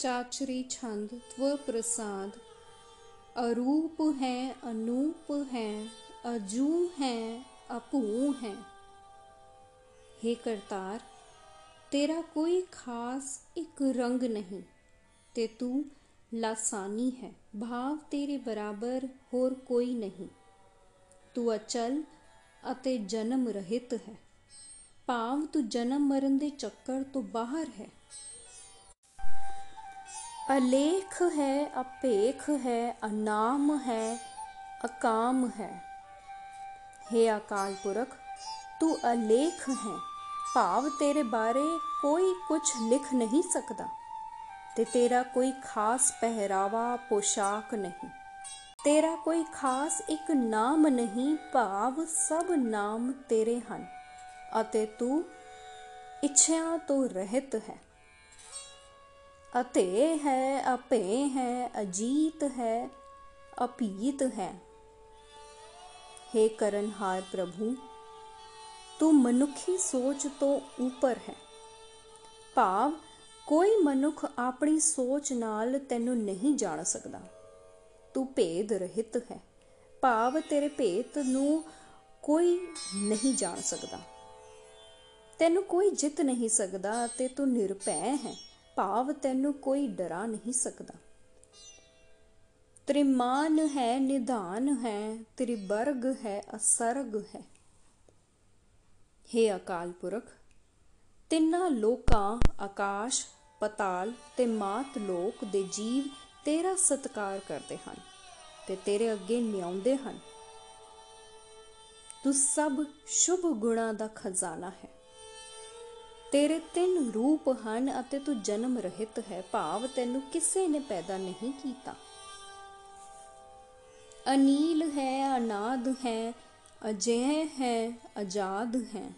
ਚਾਚਰੀ ਛੰਦ ਤਵ ਪ੍ਰਸਾਦ। ਅਰੂਪ ਹੈ, ਅਨੂਪ ਹੈ, ਅਜੂ ਹੈ, ਅਭੂ ਹੈ। हे ਕਰਤਾਰ, ਤੇਰਾ ਕੋਈ ਖਾਸ ਇੱਕ ਰੰਗ ਨਹੀਂ, ਤੇ ਤੂੰ ਲਾਸਾਨੀ ਹੈ, ਭਾਵ ਤੇਰੇ ਬਰਾਬਰ ਹੋਰ ਕੋਈ ਨਹੀਂ। ਤੂੰ ਅਚਲ ਅਤੇ ਜਨਮ ਰਹਿਤ ਹੈ, ਭਾਵ ਤੂੰ ਜਨਮ ਮਰਨ ਦੇ ਚੱਕਰ ਤੋਂ ਬਾਹਰ ਹੈ। ਅਲੇਖ ਹੈ, ਅਪੇਖ ਹੈ, ਅਨਾਮ ਹੈ, ਅਕਾਮ ਹੈ। हे ਅਕਾਲ ਪੁਰਖ, ਤੂੰ ਅਲੇਖ ਹੈ। ਭਾਵ ਤੇਰੇ ਬਾਰੇ ਕੋਈ ਕੁਝ ਲਿਖ ਨਹੀਂ ਸਕਦਾ ਤੇ ਤੇਰਾ ਕੋਈ ਖਾਸ ਪਹਿਰਾਵਾ, ਪੋਸ਼ਾਕ ਨਹੀਂ। ਤੇਰਾ ਕੋਈ ਖਾਸ ਇੱਕ ਨਾਮ ਨਹੀਂ, ਭਾਵ ਸਭ ਨਾਮ ਤੇਰੇ ਹਨ ਅਤੇ ਤੂੰ ਇੱਛਿਆਂ ਤੋਂ ਰਹਿਤ ਹੈ। ਅਤੇ ਹੈ ਅਪੇ ਹੈ, ਅਜੀਤ ਹੈ, ਅਪੀਤ ਹੈ। हे ਕਰਨਹਾਰ ਪ੍ਰਭੂ, ਤੂੰ ਮਨੁੱਖੀ ਸੋਚ ਤੋਂ ਉੱਪਰ ਹੈ। ਭਾਵ, ਕੋਈ ਮਨੁੱਖ ਆਪਣੀ ਸੋਚ ਨਾਲ ਤੈਨੂੰ ਨਹੀਂ ਜਾਣ ਸਕਦਾ। ਤੂੰ ਭੇਦ ਰਹਿਤ ਹੈ। ਭਾਵ, ਤੇਰੇ ਭੇਤ ਨੂੰ ਕੋਈ ਨਹੀਂ ਜਾਣ ਸਕਦਾ। ਤੈਨੂੰ ਕੋਈ ਜਿੱਤ ਨਹੀਂ ਸਕਦਾ ਤੇ ਤੂੰ ਨਿਰਭੈ ਹੈ। ਭਾਵ ਤੈਨੂੰ ਕੋਈ ਡਰਾ ਨਹੀਂ ਸਕਦਾ। ਤ੍ਰਿਮਾਨ ਹੈ, ਨਿਧਾਨ ਹੈ ਤ੍ਰਿਵਰਗ ਹੈ, ਅਸਰਗ ਹੈ। हे ਅਕਾਲ ਪੁਰਖ, ਤਿੰਨਾਂ ਲੋਕਾਂ, ਆਕਾਸ਼, ਪਤਾਲ ਤੇ ਮਾਤ ਲੋਕ ਦੇ ਜੀਵ ਤੇਰਾ ਸਤਕਾਰ ਕਰਦੇ ਹਨ ਤੇ ਤੇਰੇ ਅੱਗੇ ਨਿਆਉਂਦੇ ਹਨ। ਤੂੰ ਸਭ ਸ਼ੁਭ ਗੁਣਾਂ ਦਾ ਖਜ਼ਾਨਾ ਹੈ। ਤੇਰੇ ਤਿੰਨ ਰੂਪ ਹਨ ਅਤੇ ਤੂੰ ਜਨਮ ਰਹਿਤ ਹੈ। ਭਾਵ ਤੈਨੂੰ ਕਿਸੇ ਨੇ ਪੈਦਾ ਨਹੀਂ ਕੀਤਾ। ਅਨੀਲ ਹੈ, ਅਨਾਦ ਹੈ ਅਜੇ ਹੈ ਆਜ਼ਾਦ ਹੈ।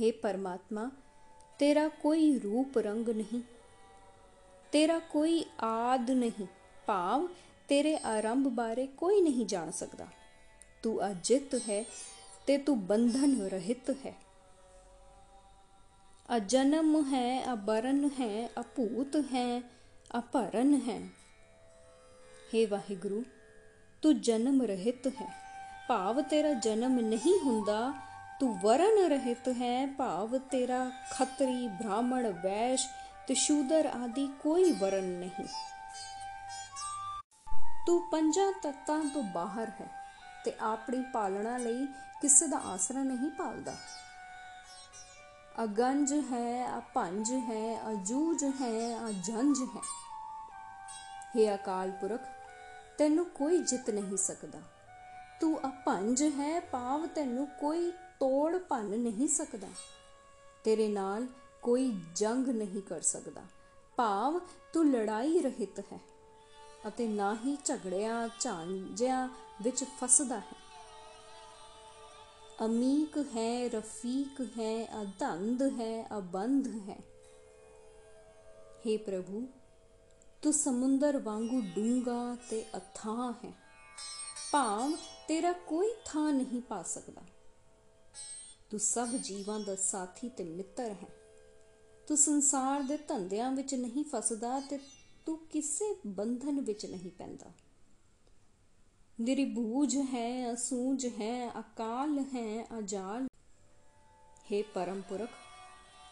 हे ਪਰਮਾਤਮਾ, ਤੇਰਾ ਕੋਈ ਰੂਪ ਰੰਗ ਨਹੀਂ। ਤੇਰਾ ਕੋਈ ਆਦ ਨਹੀਂ। ਭਾਵ ਤੇਰੇ ਆਰੰਭ ਬਾਰੇ ਕੋਈ ਨਹੀਂ ਜਾਣ ਸਕਦਾ। ਤੂੰ ਅਜਿਤ ਹੈ ਤੇ ਤੂੰ ਬੰਧਨ ਰਹਿਤ ਹੈ। ਅਜਨਮ ਹੈ, ਅਬਰਨ ਹੈ, ਅਭੂਤ ਹੈ, ਅਪਰਨ ਹੈ। हे ਵਾਹਿਗੁਰੂ, ਤੂੰ ਜਨਮ ਰਹਿਤ ਹੈ। ਭਾਵ ਤੇਰਾ ਜਨਮ ਨਹੀਂ ਹੁੰਦਾ, ਤੂੰ ਵਰਨ ਰਹਿਤ ਹੈ। ਭਾਵ ਤੇਰਾ ਖੱਤਰੀ, ਬ੍ਰਾਹਮਣ, ਵੈਸ਼ ਤੇ ਸ਼ੂਦਰ ਆਦਿ ਕੋਈ ਵਰਨ ਨਹੀਂ। ਤੂੰ ਪੰਜਾਂ ਤੱਤਾਂ ਤੋਂ ਬਾਹਰ ਹੈ ਤੇ ਆਪਣੀ ਪਾਲਣਾ ਲਈ ਕਿਸੇ ਦਾ ਆਸਰਾ ਨਹੀਂ ਪਾਲਦਾ। ਅਗੰਜ ਹੈ ਅਪੰਜ ਹੈ ਅਜੂਜ ਹੈ ਅਜੰਜ ਹੈ। हे ਅਕਾਲ ਪੁਰਖ, ਤੈਨੂੰ ਕੋਈ ਜਿੱਤ ਨਹੀਂ ਸਕਦਾ। ਤੂੰ ਅਪੰਜ ਹੈ, ਭਾਵ ਤੈਨੂੰ ਕੋਈ ਤੋੜ ਭੰਨ ਨਹੀਂ ਸਕਦਾ। ਤੇਰੇ ਨਾਲ ਕੋਈ ਜੰਗ ਨਹੀਂ ਕਰ ਸਕਦਾ। ਭਾਵ ਤੂੰ ਲੜਾਈ ਰਹਿਤ ਹੈ ਅਤੇ ਨਾ ਹੀ ਝਗੜਿਆਂ, ਝਾਂਜਿਆਂ ਵਿੱਚ ਫਸਦਾ ਹੈ। ਅਮੀਕ ਹੈ, ਰਫੀਕ ਹੈ ਅਧੰਦ ਹੈ, ਅਬੰਧ ਹੈ। हे ਪ੍ਰਭੂ, ਤੂੰ ਸਮੁੰਦਰ ਵਾਂਗੂ ਡੂੰਗਾ ਤੇ ਅਥਾਹ ਹੈ। ਭਾਵ ਤੇਰਾ ਕੋਈ ਥਾਂ ਨਹੀਂ ਪਾ ਸਕਦਾ। ਤੂੰ ਸਭ ਜੀਵਾਂ ਦਾ ਸਾਥੀ ਤੇ ਮਿੱਤਰ ਹੈ। ਤੂੰ ਸੰਸਾਰ ਦੇ ਧੰਦਿਆਂ ਵਿੱਚ ਨਹੀਂ ਫਸਦਾ ਤੇ ਤੂੰ ਕਿਸੇ ਬੰਧਨ ਵਿੱਚ ਨਹੀਂ ਪੈਂਦਾ। ਨਿਰਭੂਜ ਹੈ, ਅਸੂਝ ਹੈ, ਅਕਾਲ ਹੈ, ਅਜਾਲ। हे ਪਰਮ ਪੁਰਖ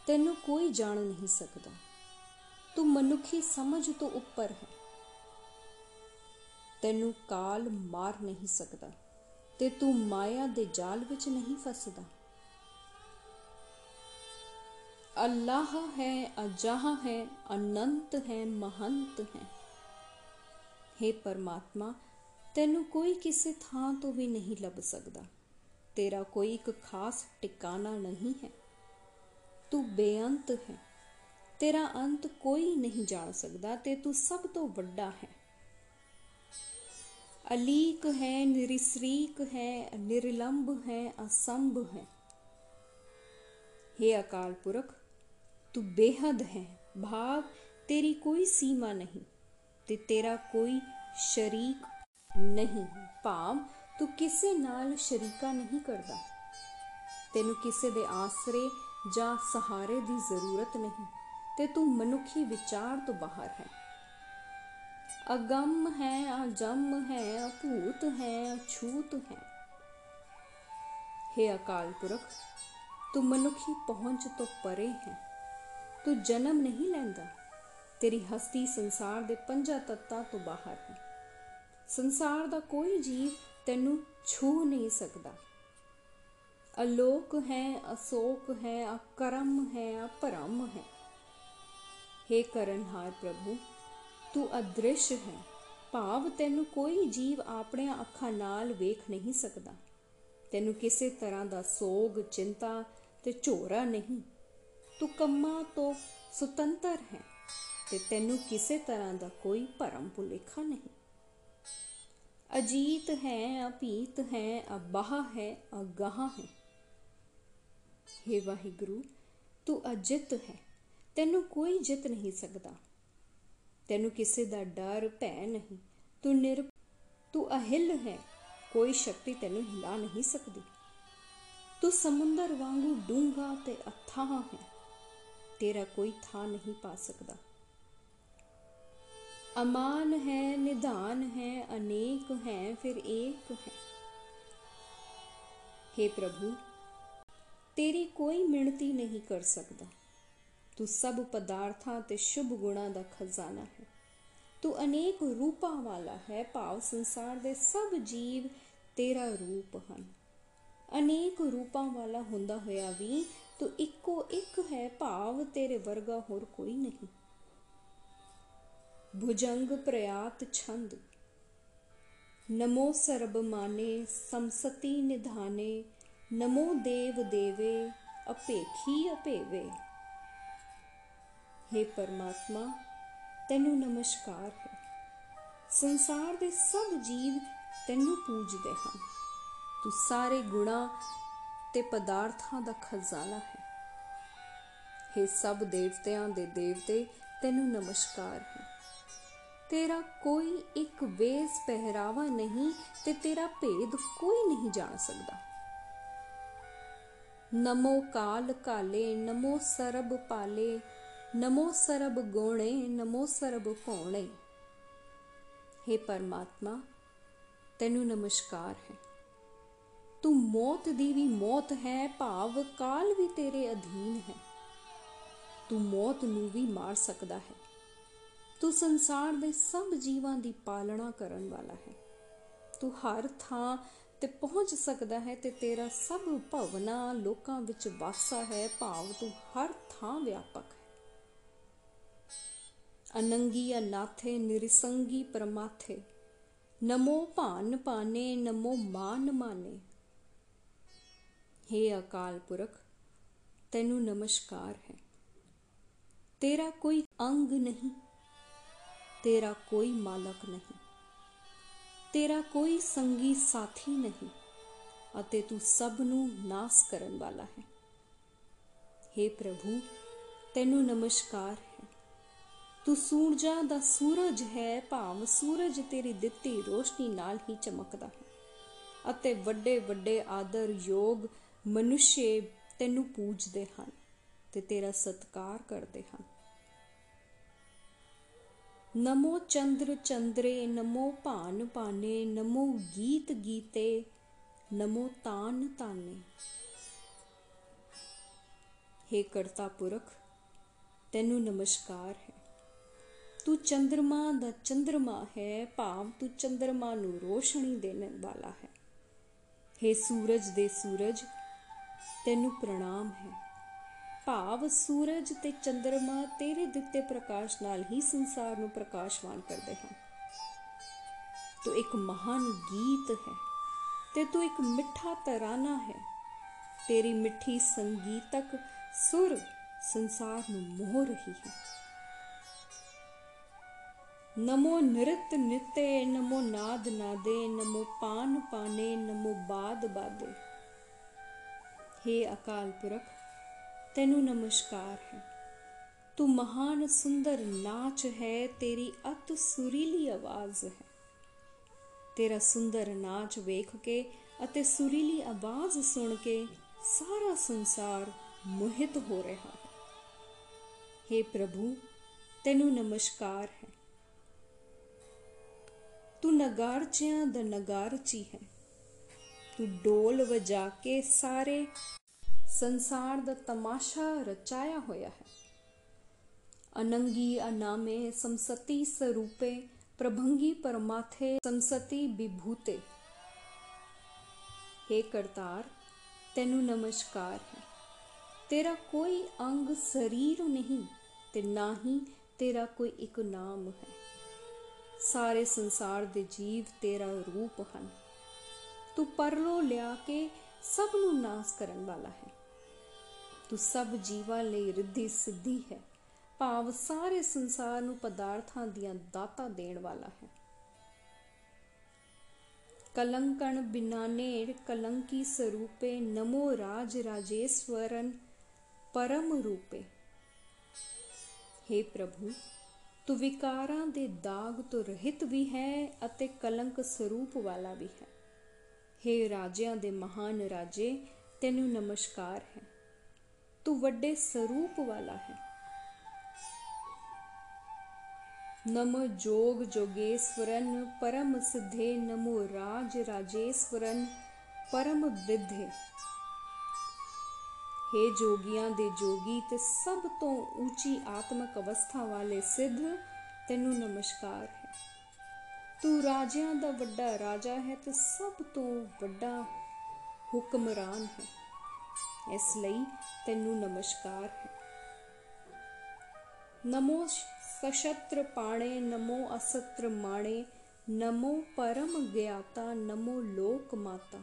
ਤੈਨੂੰ ਕੋਈ ਜਾਣ ਨਹੀਂ ਸਕਦਾ। ਤੂੰ ਮਨੁੱਖੀ ਸਮਝ ਤੋਂ ਉੱਪਰ ਹੈ। ਤੈਨੂੰ ਕਾਲ ਮਾਰ ਨਹੀਂ ਸਕਦਾ ਤੇ ਤੂੰ ਮਾਇਆ ਦੇ ਜਾਲ ਵਿੱਚ ਨਹੀਂ ਫਸਦਾ। ਅੱਲਾਹ ਹੈ, ਅਜਾਹ ਹੈ, ਅਨੰਤ ਹੈ, ਮਹੰਤ ਹੈ। हे ਪਰਮਾਤਮਾ ਤੈਨੂੰ ਕੋਈ ਕਿਸੇ ਥਾਂ ਤੋਂ ਵੀ ਨਹੀਂ ਲੱਭ ਸਕਦਾ। ਤੇਰਾ ਕੋਈ ਇੱਕ ਖਾਸ ਟਿਕਾਣਾ ਨਹੀਂ ਹੈ। ਤੂੰ ਬੇਅੰਤ ਹੈ। ਤੇਰਾ ਅੰਤ ਕੋਈ ਨਹੀਂ ਜਾਣ ਸਕਦਾ ਤੇ ਤੂੰ ਸਭ ਤੋਂ ਵੱਡਾ ਹੈ। ਅਲੀਕ ਹੈ, ਨਿਰਸਰੀਕ ਹੈ ਨਿਰਲੰਭ ਹੈ, ਅਸੰਭ ਹੈ। हे ਅਕਾਲ ਪੁਰਖ, ਤੂੰ ਬੇਹਦ ਹੈ। ਭਾਵ ਤੇਰੀ ਕੋਈ ਸੀਮਾ ਨਹੀਂ ਤੇ ਤੇਰਾ ਕੋਈ ਸ਼ਰੀਕ ਨਹੀਂ, ਭਾਵ ਤੂੰ ਕਿਸੇ ਨਾਲ ਸ਼ਰੀਕਾ ਨਹੀਂ ਕਰਦਾ। ਤੈਨੂੰ ਕਿਸੇ ਦੇ ਆਸਰੇ ਜਾਂ ਸਹਾਰੇ ਦੀ ਜ਼ਰੂਰਤ ਨਹੀਂ, ਤੇ ਤੂੰ ਮਨੁੱਖੀ ਵਿਚਾਰ ਤੋਂ ਬਾਹਰ ਹੈ। ਅਗੰਮ ਹੈ, ਅਜਮ ਹੈ, ਅਭੂਤ ਹੈ, ਅਛੂਤ ਹੈ। हे ਅਕਾਲ ਪੁਰਖ, ਤੂੰ ਮਨੁੱਖੀ ਪਹੁੰਚ ਤੋਂ ਪਰੇ ਹੈ। ਤੂੰ ਜਨਮ ਨਹੀਂ ਲੈਂਦਾ, ਤੇਰੀ ਹਸਤੀ ਸੰਸਾਰ ਦੇ ਪੰਜਾਂ ਤੱਤਾਂ ਤੋਂ ਬਾਹਰ ਹੈ। ਸੰਸਾਰ ਦਾ ਕੋਈ ਜੀਵ ਤੈਨੂੰ ਛੂ ਨਹੀਂ ਸਕਦਾ। ਅਲੋਕ ਹੈ, ਅਸੋਕ ਹੈ, ਅਕਰਮ ਹੈ ਅਪਰਮ ਹੈ। हे ਕਰਨਹਾਰ ਪ੍ਰਭੂ, ਤੂੰ ਅਦ੍ਰਿਸ਼ ਹੈ। ਭਾਵ ਤੈਨੂੰ ਕੋਈ ਜੀਵ ਆਪਣੀਆਂ ਅੱਖਾਂ ਨਾਲ ਵੇਖ ਨਹੀਂ ਸਕਦਾ। ਤੈਨੂੰ ਕਿਸੇ ਤਰ੍ਹਾਂ ਦਾ ਸੋਗ, ਚਿੰਤਾ ਤੇ ਝੋਰਾ ਨਹੀਂ। ਤੂੰ ਕੰਮਾਂ ਤੋਂ ਸੁਤੰਤਰ ਹੈ ਤੇ ਤੈਨੂੰ ਕਿਸੇ ਤਰ੍ਹਾਂ ਦਾ ਕੋਈ ਭਰਮ ਭੁਲੇਖਾ ਨਹੀਂ। ਅਜੀਤ ਹੈ ਅਪੀਤ ਹੈ, ਅਬਾਹ ਹੈ, ਅਗਾਹ ਹੈ। हे ਵਾਹਿਗੁਰੂ, ਤੂੰ ਅਜਿਤ ਹੈ। ਤੈਨੂੰ ਕੋਈ ਜਿੱਤ ਨਹੀਂ ਸਕਦਾ। ਤੈਨੂੰ ਕਿਸੇ ਦਾ ਡਰ, ਭੈ ਨਹੀਂ। ਤੂੰ ਨਿਰ, ਤੂੰ ਅਹਿਲ ਹੈ। ਕੋਈ ਸ਼ਕਤੀ ਤੈਨੂੰ ਹਿਲਾ ਨਹੀਂ ਸਕਦੀ। ਤੂੰ ਸਮੁੰਦਰ ਵਾਂਗੂ ਡੂੰਘਾ ਤੇ ਅਥਾਹ ਹੈ। ਤੇਰਾ ਕੋਈ ਥਾਂ ਨਹੀਂ ਪਾ ਸਕਦਾ। ਅਮਾਨ ਹੈ, ਨਿਧਾਨ ਹੈ, ਅਨੇਕ ਹੈ, ਫਿਰ ਏਕ ਹੈ। हे ਪ੍ਰਭੂ, ਤੇਰੀ ਕੋਈ ਮਿਣਤੀ ਨਹੀਂ ਕਰ ਸਕਦਾ। ਤੂੰ ਸਭ ਪਦਾਰਥਾਂ ਤੇ ਸ਼ੁਭ ਗੁਣਾਂ ਦਾ ਖਜ਼ਾਨਾ ਹੈ। ਤੂੰ ਅਨੇਕ ਰੂਪਾਂ ਵਾਲਾ ਹੈ, ਭਾਵ ਸੰਸਾਰ ਦੇ ਸਭ ਜੀਵ ਤੇਰਾ ਰੂਪ ਹਨ। ਅਨੇਕ ਰੂਪਾਂ ਵਾਲਾ ਹੁੰਦਾ ਹੋਇਆ ਵੀ ਤੂੰ ਇੱਕੋ ਇੱਕ ਹੈ, ਭਾਵ ਤੇਰੇ ਵਰਗਾ ਹੋਰ ਕੋਈ ਨਹੀਂ। ਭੁਜੰਗ ਪ੍ਰਯਾਤ ਛੰਦ। ਨਮੋ ਸਰਬ ਮਾਨੇ ਸਮਸਤੀ ਨਿਧਾਨੇ, ਨਮੋ ਦੇਵ ਦੇਵੇ, ਅਪੇਖੀ ਅਪੇਵੇ। हे ਪਰਮਾਤਮਾ, ਤੈਨੂੰ ਨਮਸਕਾਰ ਹੈ। ਸੰਸਾਰ ਦੇ ਸਭ ਜੀਵ ਤੈਨੂੰ ਪੂਜਦੇ ਹਨ। ਤੂੰ ਸਾਰੇ ਗੁਣਾ ਤੇ ਪਦਾਰਥਾਂ ਦਾ ਖਜ਼ਾਨਾ ਹੈ। हे ਸਭ ਦੇਵਤਿਆਂ ਦੇ ਦੇਵਤੇ, ਤੈਨੂੰ ਨਮਸਕਾਰ ਹੈ। ਤੇਰਾ ਕੋਈ ਇੱਕ ਵੇਸ ਪਹਿਰਾਵਾ ਨਹੀਂ ਤੇ ਤੇਰਾ ਭੇਦ ਕੋਈ ਨਹੀਂ ਜਾਣ ਸਕਦਾ। ਨਮੋ ਕਾਲ ਕਾਲੇ, ਨਮੋ ਸਰਬ ਪਾਲੇ, ਨਮੋ ਸਰਬ ਗੋਣੇ, ਨਮੋ ਸਰਬ ਭੋਣੇ। हे ਪਰਮਾਤਮਾ, ਤੈਨੂੰ ਨਮਸਕਾਰ ਹੈ। ਤੂੰ ਮੌਤ ਦੀ ਵੀ ਮੌਤ ਹੈ, ਭਾਵ ਕਾਲ ਵੀ ਤੇਰੇ ਅਧੀਨ ਹੈ। ਤੂੰ ਮੌਤ ਨੂੰ ਵੀ ਮਾਰ ਸਕਦਾ ਹੈ। ਤੂੰ ਸੰਸਾਰ ਦੇ ਸਭ ਜੀਵਾਂ ਦੀ ਪਾਲਣਾ ਕਰਨ ਵਾਲਾ ਹੈ। ਤੂੰ ਹਰ ਥਾਂ ਤੇ ਪਹੁੰਚ ਸਕਦਾ ਹੈ ਤੇ ਤੇਰਾ ਸਭ ਭਵਨਾ ਲੋਕਾਂ ਵਿੱਚ ਵਾਸਾ ਹੈ। ਭਾਵ ਤੂੰ ਹਰ ਥਾਂ ਵਿਆਪਕ ਹੈ। ਅਨੰਗੀ ਅਨਾਥੇ, ਨਿਰਸੰਗੀ ਪਰਮਾਥੇ, ਨਮੋ ਭਾਨ ਪਾਨੇ ਨਮੋ ਮਾਨ ਮਾਨੇ। हे ਅਕਾਲ ਪੁਰਖ, ਤੈਨੂੰ ਨਮਸਕਾਰ ਹੈ। ਤੇਰਾ ਕੋਈ ਅੰਗ ਨਹੀਂ। ਤੇਰਾ ਕੋਈ ਮਾਲਕ ਨਹੀਂ। ਤੇਰਾ ਕੋਈ ਸੰਗੀ ਸਾਥੀ ਨਹੀਂ ਅਤੇ ਤੂੰ ਸਭ ਨੂੰ ਨਾਸ ਕਰਨ ਵਾਲਾ ਹੈ। हे ਪ੍ਰਭੂ, ਤੈਨੂੰ ਨਮਸਕਾਰ ਹੈ। ਤੂੰ ਸੂਰਜਾ ਦਾ ਸੂਰਜ ਹੈ, ਭਾਵ ਸੂਰਜ ਤੇਰੀ ਦਿੱਤੀ ਰੋਸ਼ਨੀ ਨਾਲ ਹੀ ਚਮਕਦਾ ਹੈ ਅਤੇ ਵੱਡੇ ਵੱਡੇ ਆਦਰ ਯੋਗ ਮਨੁੱਸ਼ੇ ਤੈਨੂੰ ਪੂਜਦੇ ਹਨ ਤੇ ਤੇਰਾ ਸਤਕਾਰ ਕਰਦੇ ਹਨ। ਨਮੋ ਚੰਦਰ ਚੰਦਰੇ, ਨਮੋ ਭਾਨ ਭਾਨੇ, ਨਮੋ ਗੀਤ ਗੀਤੇ, ਨਮੋ ਤਾਨ ਤਾਨੇ। हे ਕਰਤਾ ਪੁਰਖ, ਤੈਨੂੰ ਨਮਸਕਾਰ ਹੈ। ਤੂੰ ਚੰਦਰਮਾ ਦਾ ਚੰਦਰਮਾ ਹੈ, ਭਾਵ ਤੂੰ ਚੰਦਰਮਾ ਨੂੰ ਰੋਸ਼ਨੀ ਦੇਣ ਵਾਲਾ ਹੈ। हे ਸੂਰਜ ਦੇ ਸੂਰਜ, ਤੈਨੂੰ ਪ੍ਰਣਾਮ ਹੈ। ਭਾਵ ਸੂਰਜ ਤੇ ਚੰ드ਰਮਾ ਤੇਰੇ ਦਿੱਤੇ ਪ੍ਰਕਾਸ਼ ਨਾਲ ਹੀ ਸੰਸਾਰ ਨੂੰ ਪ੍ਰਕਾਸ਼ਵਾਨ ਕਰਦੇ ਹਨ। ਤੂੰ ਇੱਕ ਮਹਾਨ ਗੀਤ ਹੈ ਤੇ ਤੂੰ ਇੱਕ ਮਿੱਠਾ ਤਰਾਨਾ ਹੈ। ਤੇਰੀ ਮਿੱਠੀ ਸੰਗੀਤਕ ਸੁਰ ਸੰਸਾਰ ਨੂੰ ਮੋਹ ਰਹੀ ਹੈ। ਨਮੋ ਨਿਰਤ ਨਿਤੇ, ਨਮੋ ਨਾਦ ਨਾਦੇ, ਨਮੋ ਪਾਨ ਪਾਨੇ, ਨਮੋ ਬਾਦ ਬਾਦੇ। हे ਅਕਾਲ ਪੁਰਖ ਤੈਨੂੰ ਨਮਸਕਾਰ ਹੈ। ਤੂੰ ਮਹਾਨ ਸੁੰਦਰ ਨਾਚ ਹੈ, ਤੇਰੀ ਅਤ ਸੁਰੀਲੀ ਆਵਾਜ਼ ਹੈ। ਤੇਰਾ ਸੁੰਦਰ ਨਾਚ ਵੇਖ ਕੇ ਅਤੇ ਸੁਰੀਲੀ ਆਵਾਜ਼ ਸੁਣ ਕੇ ਸਾਰਾ ਸੰਸਾਰ ਮੋਹਿਤ ਹੋ ਰਿਹਾ ਹੈ। हे ਪ੍ਰਭੂ, ਤੈਨੂੰ ਨਮਸਕਾਰ ਹੈ। ਤੂੰ ਨਗਾਰਚਿਆਂ ਦਾ ਨਗਾਰਚੀ ਹੈ। ਤੂੰ ਡੋਲ ਵਜਾ ਕੇ ਸਾਰੇ ਸੰਸਾਰ ਦਾ ਤਮਾਸ਼ਾ ਰਚਾਇਆ ਹੋਇਆ ਹੈ। ਅਨੰਗੀ ਅਨਾਮੇ ਸੰਸਤੀ ਸਰੂਪੇ, ਪ੍ਰਭੰਗੀ ਪਰਮਾਥੇ ਸੰਸਤੀ ਵਿਭੂਤੇ हे ਕਰਤਾਰ, ਤੈਨੂੰ ਨਮਸਕਾਰ ਹੈ। ਤੇਰਾ ਕੋਈ ਅੰਗ ਸਰੀਰ ਨਹੀਂ ਤੇ ਨਾ ਹੀ ਤੇਰਾ ਕੋਈ ਇੱਕ ਨਾਮ ਹੈ। ਸਾਰੇ ਸੰਸਾਰ ਦੇ ਜੀਵ ਤੇਰਾ ਰੂਪ ਹਨ। ਤੂੰ ਪਰਲੋ ਲਿਆ ਕੇ ਸਭ ਨੂੰ ਨਾਸ ਕਰਨ ਵਾਲਾ ਹੈ। ਤੂੰ ਸਭ ਜੀਵਾਂ ਲਈ ਰਿੱਧੀ ਸਿੱਧੀ ਹੈ। ਭਾਵ ਸਾਰੇ ਸੰਸਾਰ ਨੂੰ ਪਦਾਰਥਾਂ ਦੀਆਂ ਦਾਤਾਂ ਦੇਣ ਵਾਲਾ ਹੈ। ਕਲੰਕਣ ਬਿਨਾਨੇੜ ਕਲੰਕੀ ਸਰੂਪੇ, ਨਮੋ ਰਾਜ ਰਾਜੇਸ਼ਵਰਨ, ਪਰਮ ਰੂਪੇ। हे ਪ੍ਰਭੂ, ਤੂੰ ਵਿਕਾਰਾਂ ਦੇ ਦਾਗ ਤੋਂ ਰਹਿਤ ਵੀ ਹੈ ਅਤੇ ਕਲੰਕ ਸਰੂਪ ਵਾਲਾ ਵੀ ਹੈ। हे ਰਾਜਿਆਂ ਦੇ ਮਹਾਨ ਰਾਜੇ, ਤੈਨੂੰ ਨਮਸਕਾਰ ਹੈ। ਤੂੰ ਵੱਡੇ ਸਰੂਪ ਵਾਲਾ ਹੈ। ਨਮ ਜੋਗ ਜੋਗੇਸ਼ਵਰਨ, ਪਰਮ ਸਿੱਧੇ ਨਮੋ ਰਾਜ ਰਾਜੇਸ਼ਵਰਨ, ਪਰਮ ਵਿਧੇ। हे ਜੋਗੀਆਂ ਦੇ ਜੋਗੀ, ਤੇ ਸਭ ਤੋਂ ਉੱਚੀ ਆਤਮਿਕ ਅਵਸਥਾ ਵਾਲੇ ਸਿੱਧ, ਤੈਨੂੰ ਨਮਸਕਾਰ ਹੈ। ਤੂੰ ਰਾਜਿਆਂ ਦਾ ਵੱਡਾ ਰਾਜਾ ਹੈ, ਤੇ ਸਭ ਤੋਂ ਵੱਡਾ ਹੁਕਮਰਾਨ ਹੈ। ਇਸ ਲਈ ਤੈਨੂੰ ਨਮਸਕਾਰ ਹੈ। ਨਮੋ ਸਸ਼ਤਰ ਪਾਣੇ, ਨਮੋ ਅਸਤਰ ਮਾਣੇ, ਨਮੋ ਪਰਮ ਗਿਆਤਾ, ਨਮੋ ਲੋਕ ਮਾਤਾ।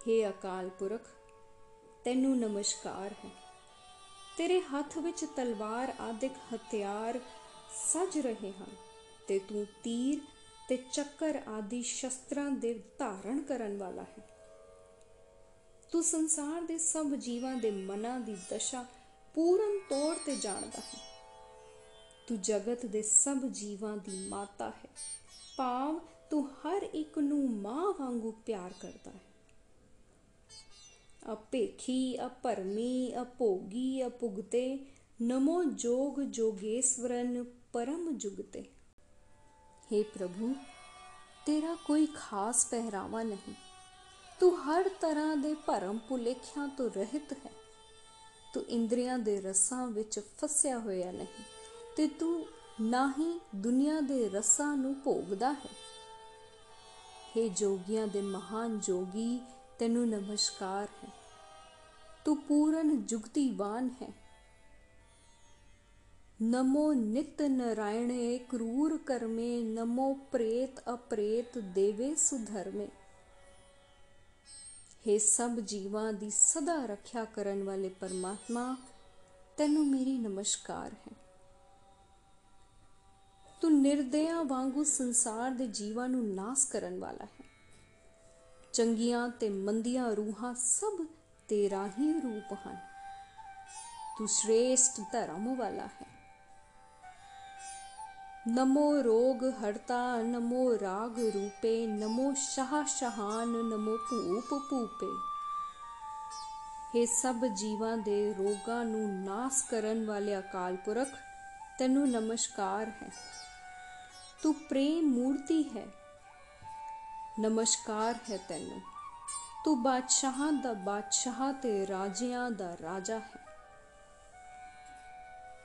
हे ਅਕਾਲ ਪੁਰਖ, ਤੈਨੂੰ ਨਮਸਕਾਰ ਹੈ। ਤੇਰੇ ਹੱਥ ਵਿੱਚ ਤਲਵਾਰ ਆਦਿਕ ਹਥਿਆਰ ਸਜ ਰਹੇ ਹਨ ਤੇ ਤੂੰ ਤੀਰ ਤੇ ਚੱਕਰ ਆਦਿ ਸ਼ਸਤਰਾਂ ਦੇ ਧਾਰਨ ਕਰਨ ਵਾਲਾ ਹੈ। ਤੂੰ ਸੰਸਾਰ ਦੇ ਸਭ ਜੀਵਾਂ ਦੇ ਮਨਾਂ ਦੀ ਦਸ਼ਾ ਪੂਰਨ ਤੌਰ ਤੇ ਜਾਣਦਾ ਹੈ। ਤੂੰ ਜਗਤ ਦੇ ਸਭ ਜੀਵਾਂ ਦੀ ਮਾਤਾ ਹੈ। ਭਾਵ ਤੂੰ ਹਰ ਇੱਕ ਨੂੰ ਮਾਂ ਵਾਂਗੂ ਪਿਆਰ ਕਰਦਾ ਹੈ। ਅਪੇਖੀ ਅਪਰਮੀ, ਅਭੋਗੀ ਅਪੁਗਤੇ ਨਮੋ ਜੋਗ ਜੋਗੇਸ਼ਵਰਨ, ਪਰਮ ਜੁਗਤੇ। हे ਪ੍ਰਭੂ, ਤੇਰਾ ਕੋਈ ਖਾਸ ਪਹਿਰਾਵਾ ਨਹੀਂ। ਤੂੰ ਹਰ ਤਰ੍ਹਾਂ ਦੇ ਭਰਮ ਭੁਲੇਖਿਆਂ ਤੋਂ ਰਹਿਤ ਹੈ। ਤੂੰ ਇੰਦਰੀਆਂ ਦੇ ਰਸਾਂ ਵਿੱਚ ਫਸਿਆ ਹੋਇਆ ਨਹੀਂ ਤੇ ਤੂੰ ਨਾ ਹੀ ਦੁਨੀਆ ਦੇ ਰਸਾਂ ਨੂੰ ਭੋਗਦਾ ਹੈ। हे ਜੋਗੀਆਂ ਦੇ ਮਹਾਨ ਜੋਗੀ, ਤੈਨੂੰ ਨਮਸਕਾਰ ਹੈ। ਤੂੰ ਪੂਰਨ ਜੁਗਤੀਵਾਨ ਹੈ। ਨਮੋ ਨਿਤ ਨਰਾਇਣੇ ਕਰੂਰ ਕਰਮੇ, ਨਮੋ ਪ੍ਰੇਤ ਅਪ੍ਰੇਤ ਦੇਵੇ ਸੁਧਰਮੇ। हे ਸਭ ਜੀਵਾਂ ਦੀ ਸਦਾ ਰੱਖਿਆ ਕਰਨ ਵਾਲੇ ਪਰਮਾਤਮਾ, ਤੈਨੂੰ ਮੇਰੀ ਨਮਸਕਾਰ ਹੈ। ਤੂੰ ਨਿਰਦਿਆਂ ਵਾਂਗੂ ਸੰਸਾਰ ਦੇ ਜੀਵਾਂ ਨੂੰ ਨਾਸ ਕਰਨ ਵਾਲਾ ਹੈ। ਚੰਗੀਆਂ ਤੇ ਮੰਦੀਆਂ ਰੂਹਾਂ ਸਭ ਤੇਰਾ ਹੀ ਰੂਪ ਹਨ। ਤੂੰ ਸ਼੍ਰੇਸ਼ਟ ਧਰਮ ਵਾਲਾ ਹੈ। ਨਮੋ ਰੋਗ ਹਰਤਾ, ਨਮੋ ਰਾਗ ਰੂਪੇ, ਨਮੋ ਸ਼ਾਹ ਸ਼ਹਾਨ ਨਮੋ ਭੂਪ ਭੂਪੇ। हे ਸਭ ਜੀਵਾਂ ਦੇ ਰੋਗਾਂ ਨੂੰ ਨਾਸ ਕਰਨ ਵਾਲੇ ਅਕਾਲ ਪੁਰਖ, ਤੈਨੂੰ ਨਮਸਕਾਰ ਹੈ। ਤੂੰ ਪ੍ਰੇਮ ਮੂਰਤੀ ਹੈ। ਨਮਸਕਾਰ ਹੈ ਤੈਨੂੰ। ਤੂੰ ਬਾਦਸ਼ਾਹਾਂ ਦਾ ਬਾਦਸ਼ਾਹ ਤੇ ਰਾਜਿਆਂ ਦਾ ਰਾਜਾ ਹੈ।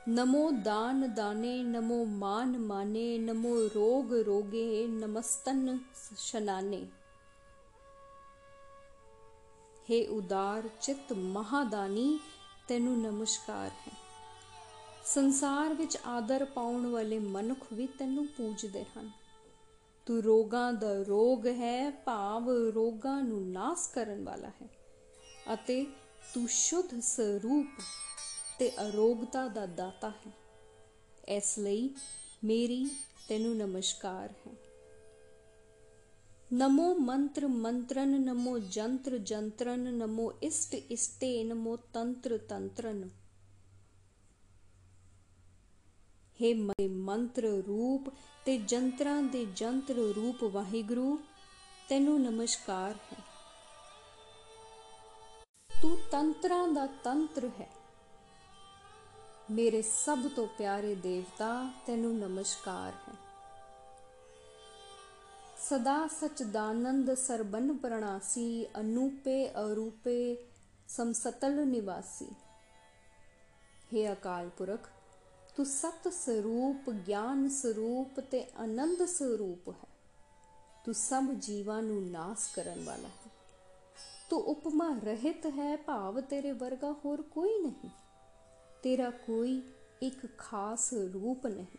ਨਮੋ ਦਾਨ ਦਾਨੇ, ਨਮੋ ਮਾਨ ਮਾਨੇ, ਨਮੋ ਰੋਗ ਰੋਗੇ, ਨਮਸਤਨ ਸ਼ਨਾਨੇ। हे ਉਦਾਰ ਚਿਤ ਮਹਾਦਾਨੀ, ਤੈਨੂੰ ਨਮਸਕਾਰ ਹੈ। ਸੰਸਾਰ ਵਿੱਚ ਆਦਰ ਪਾਉਣ ਵਾਲੇ ਮਨੁੱਖ ਵੀ ਤੈਨੂੰ ਪੂਜਦੇ ਹਨ। ਤੂੰ ਰੋਗਾਂ ਦਾ ਰੋਗ ਹੈ, ਭਾਵ ਰੋਗਾਂ ਨੂੰ ਨਾਸ ਕਰਨ ਵਾਲਾ ਹੈ। ਅਤੇ ਤੂੰ ਸ਼ੁੱਧ ਸਰੂਪ ਤੇ ਅਰੋਗਤਾ ਦਾ ਦਾਤਾ ਹੈ। ਇਸ ਲਈ ਮੇਰੀ ਤੈਨੂੰ ਨਮਸਕਾਰ ਹੈ। ਨਮੋ ਮੰਤਰ ਮੰਤਰਨ, ਨਮੋ ਜੰਤਰ ਜੰਤਰਨ, ਨਮੋ ਇਸ਼ਟ ਇਸ਼ਤੇ ਨਮੋ ਤੰਤਰ ਤੰਤਰਨ। हे ਮੰਤਰ ਰੂਪ ਤੇ ਜੰਤਰਾਂ ਦੇ ਜੰਤਰ ਰੂਪ ਵਾਹਿਗੁਰੂ, ਤੈਨੂੰ ਨਮਸਕਾਰ ਹੈ। ਤੂੰ ਤੰਤਰਾਂ ਦਾ ਤੰਤਰ ਹੈ। ਮੇਰੇ ਸਭ ਤੋਂ ਪਿਆਰੇ ਦੇਵਤਾ, ਤੈਨੂੰ ਨਮਸਕਾਰ ਹੈ। ਸਦਾ ਸਚਦਾਨੰਦ ਸਰਬਨ ਪ੍ਰਣਾਸੀ, ਅਨੂਪੇ ਅਰੂਪੇ ਸਮਸਤਲ ਨਿਵਾਸੀ। हे ਅਕਾਲ ਪੁਰਖ, ਤੂੰ ਸਤ ਸਰੂਪ, ਗਿਆਨ ਸਰੂਪ ਤੇ ਆਨੰਦ ਸਰੂਪ ਹੈ। ਤੂੰ ਸਭ ਜੀਵਾਂ ਨੂੰ ਨਾਸ ਕਰਨ ਵਾਲਾ ਹੈ। ਤੂੰ ਉਪਮਾ ਰਹਿਤ ਹੈ, ਭਾਵ ਤੇਰੇ ਵਰਗਾ ਹੋਰ ਕੋਈ ਨਹੀਂ। ਤੇਰਾ ਕੋਈ ਇੱਕ ਖਾਸ ਰੂਪ ਨਹੀਂ।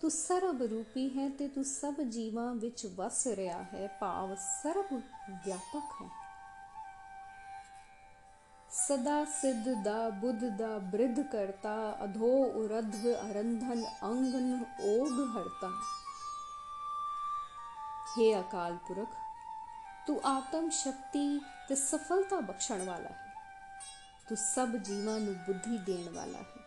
ਤੂੰ ਸਰਬ ਰੂਪੀ ਹੈ ਤੇ ਤੂੰ ਸਭ ਜੀਵਾਂ ਵਿੱਚ ਵਸ ਰਿਹਾ ਹੈ, ਭਾਵ ਸਰਬ ਵਿਆਪਕ ਹੈ। ਸਦਾ ਸਿੱਧ ਦਾ, ਬੁੱਧ ਦਾ, ਬ੍ਰਿਧ ਕਰਤਾ, ਅਧੋ ਉਰਧ ਅਰੰਧਨ ਅੰਗਨ ਓਗ ਹਰਤਾ। हे ਅਕਾਲ ਪੁਰਖ, ਤੂੰ ਆਤਮ ਸ਼ਕਤੀ ਤੇ ਸਫਲਤਾ ਬਖਸ਼ਣ ਵਾਲਾ ਹੈ। ਤੂੰ ਸਭ ਜੀਵਾਂ ਨੂੰ ਬੁੱਧੀ ਦੇਣ ਵਾਲਾ ਹੈ।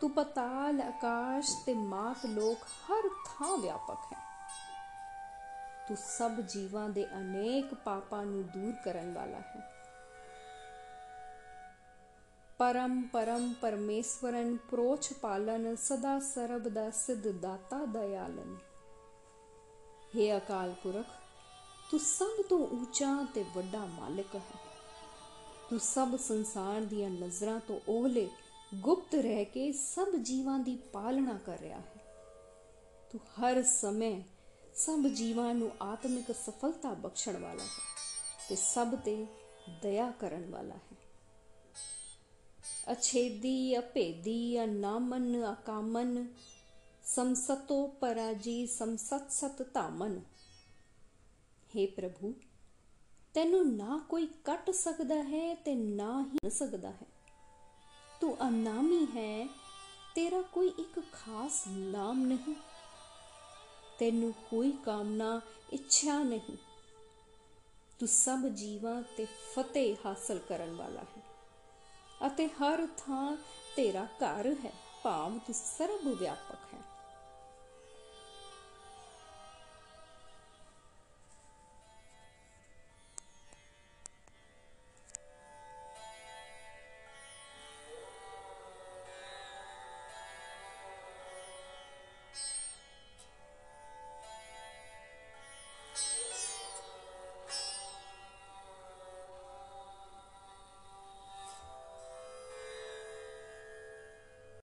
ਤੂੰ ਪਤਾਲ, ਆਕਾਸ਼ ਤੇ ਮਾਤ ਲੋਕ ਹਰ ਥਾਂ ਵਿਆਪਕ ਹੈ। ਤੂੰ ਸਭ ਜੀਵਾਂ ਦੇ ਅਨੇਕ ਪਾਪਾਂ ਨੂੰ ਦੂਰ ਕਰਨ ਵਾਲਾ ਹੈ। ਪਰਮ ਪਰਮ ਪਰਮੇਸ਼ਵਰਨ, ਪ੍ਰੋਛ ਪਾਲਨ, ਸਦਾ ਸਰਬ ਦਾ ਸਿੱਧ ਦਾਤਾ ਦਇਆਲਨ। हे ਅਕਾਲ ਪੁਰਖ, ਤੂੰ ਸਭ ਤੋਂ ਉੱਚਾ ਤੇ ਵੱਡਾ ਮਾਲਕ ਹੈ। ਤੂੰ ਸਭ ਸੰਸਾਰ ਦੀਆਂ ਨਜ਼ਰਾਂ ਤੋਂ ਓਹਲੇ ਗੁਪਤ ਰਹਿ ਕੇ ਸਭ ਜੀਵਾਂ ਦੀ ਪਾਲਣਾ ਕਰ ਰਿਹਾ ਹੈ। ਤੂੰ ਹਰ ਸਮੇਂ ਸਭ ਜੀਵਾਂ ਨੂੰ ਆਤਮਿਕ ਸਫਲਤਾ ਬਖਸ਼ਣ ਵਾਲਾ ਹੈ ਤੇ ਸਭ ਤੇ ਦਇਆ ਕਰਨ ਵਾਲਾ ਹੈ। ਅਛੇਦੀ ਅਭੇਦੀ ਅਨਾਮਨ ਅਕਾਮਨ ਸਮਸਤੋ ਪਰਾਜੀ ਸਮਸਤ ਸਤ ਧਾਮਨ। हे ਪ੍ਰਭੂ ਤੈਨੂੰ ਨਾ ਕੋਈ ਕੱਟ ਸਕਦਾ ਹੈ ਤੇ ਨਾ ਹੀ ਸਕਦਾ ਹੈ। ਤੂੰ ਅਨਾਮੀ ਹੈ, ਤੇਰਾ ਕੋਈ ਇੱਕ ਖਾਸ ਨਾਮ ਨਹੀਂ। ਤੈਨੂੰ ਕੋਈ ਕਾਮਨਾ ਇੱਛਾ ਨਹੀਂ। ਤੂੰ ਸਭ ਜੀਵਾਂ ਤੇ ਫਤਿਹ ਹਾਸਲ ਕਰਨ ਵਾਲਾ ਹੈ ਅਤੇ ਹਰ ਥਾਂ ਤੇਰਾ ਘਰ ਹੈ। ਭਾਵ ਤੂੰ ਸਰਬ ਵਿਆਪਕ ਹੈ।